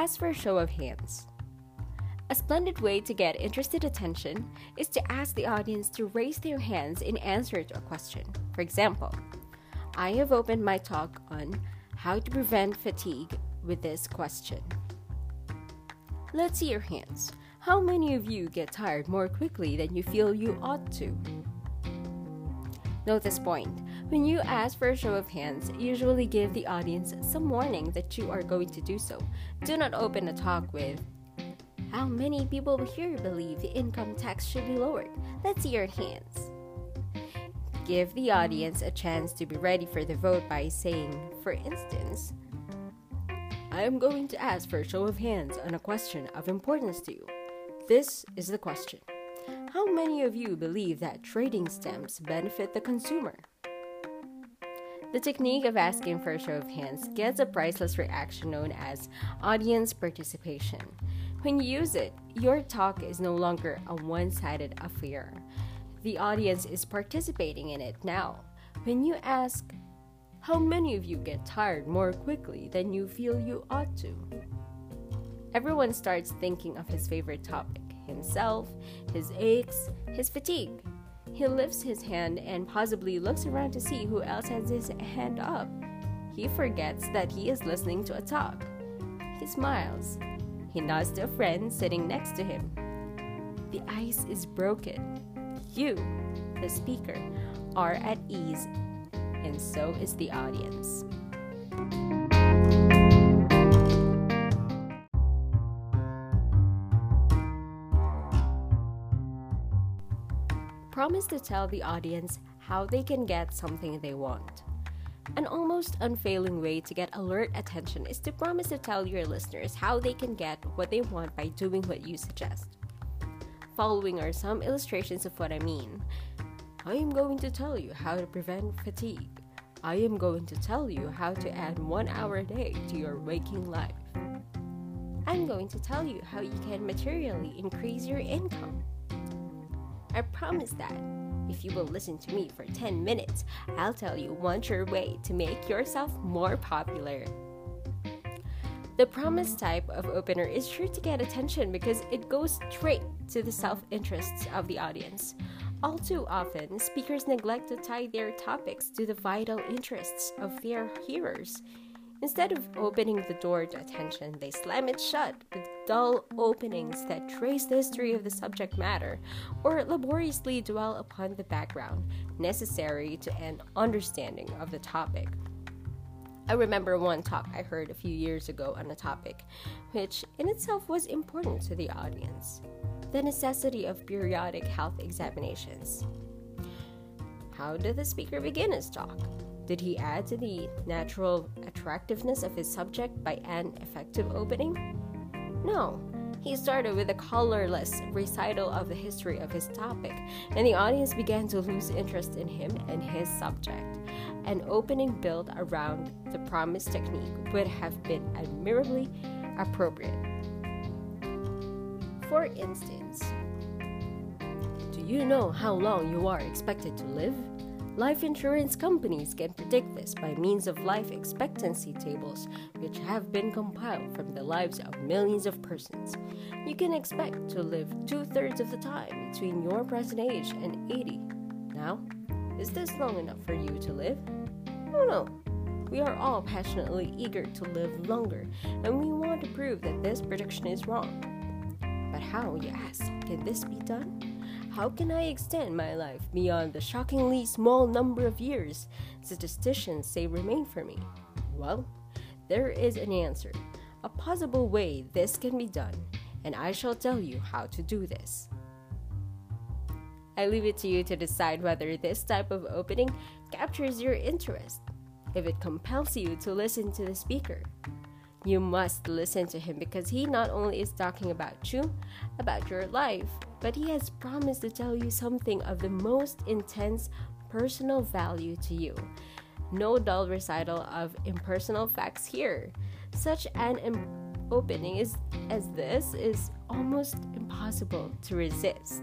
Ask for a show of hands. A splendid way to get interested attention is to ask the audience to raise their hands in answer to a question. For example, I have opened my talk on how to prevent fatigue with this question. Let's see your hands. How many of you get tired more quickly than you feel you ought to? Note this point. When you ask for a show of hands, usually give the audience some warning that you are going to do so. Do not open a talk with, How many people here believe the income tax should be lowered? Let's see your hands. Give the audience a chance to be ready for the vote by saying, for instance, I am going to ask for a show of hands on a question of importance to you. This is the question How many of you believe that trading stamps benefit the consumer? The technique of asking for a show of hands gets a priceless reaction known as audience participation. When you use it, your talk is no longer a one sided affair. The audience is participating in it now. When you ask, How many of you get tired more quickly than you feel you ought to? Everyone starts thinking of his favorite topic himself, his aches, his fatigue. He lifts his hand and possibly looks around to see who else has his hand up. He forgets that he is listening to a talk. He smiles. He nods to a friend sitting next to him. The ice is broken. You, the speaker, are at ease, and so is the audience. Promise to tell the audience how they can get something they want. An almost unfailing way to get alert attention is to promise to tell your listeners how they can get what they want by doing what you suggest. Following are some illustrations of what I mean. I am going to tell you how to prevent fatigue. I am going to tell you how to add one hour a day to your waking life. I'm going to tell you how you can materially increase your income. I promise that if you will listen to me for 10 minutes, I'll tell you one sure way to make yourself more popular. The promise type of opener is sure to get attention because it goes straight to the self interests of the audience. All too often, speakers neglect to tie their topics to the vital interests of their hearers. Instead of opening the door to attention, they slam it shut with dull openings that trace the history of the subject matter or laboriously dwell upon the background necessary to an understanding of the topic. I remember one talk I heard a few years ago on a topic, which in itself was important to the audience the necessity of periodic health examinations. How did the speaker begin his talk? Did he add to the natural attractiveness of his subject by an effective opening? No. He started with a colorless recital of the history of his topic, and the audience began to lose interest in him and his subject. An opening built around the promise technique would have been admirably appropriate. For instance, do you know how long you are expected to live? Life insurance companies can predict this by means of life expectancy tables, which have been compiled from the lives of millions of persons. You can expect to live two thirds of the time between your present age and 80. Now, is this long enough for you to live? Oh no. We are all passionately eager to live longer, and we want to prove that this prediction is wrong. But how, you ask, can this be done? How can I extend my life beyond the shockingly small number of years statisticians say remain for me? Well, there is an answer, a possible way this can be done, and I shall tell you how to do this. I leave it to you to decide whether this type of opening captures your interest, if it compels you to listen to the speaker. You must listen to him because he not only is talking about you, about your life, but he has promised to tell you something of the most intense personal value to you. No dull recital of impersonal facts here. Such an opening is, as this is almost impossible to resist.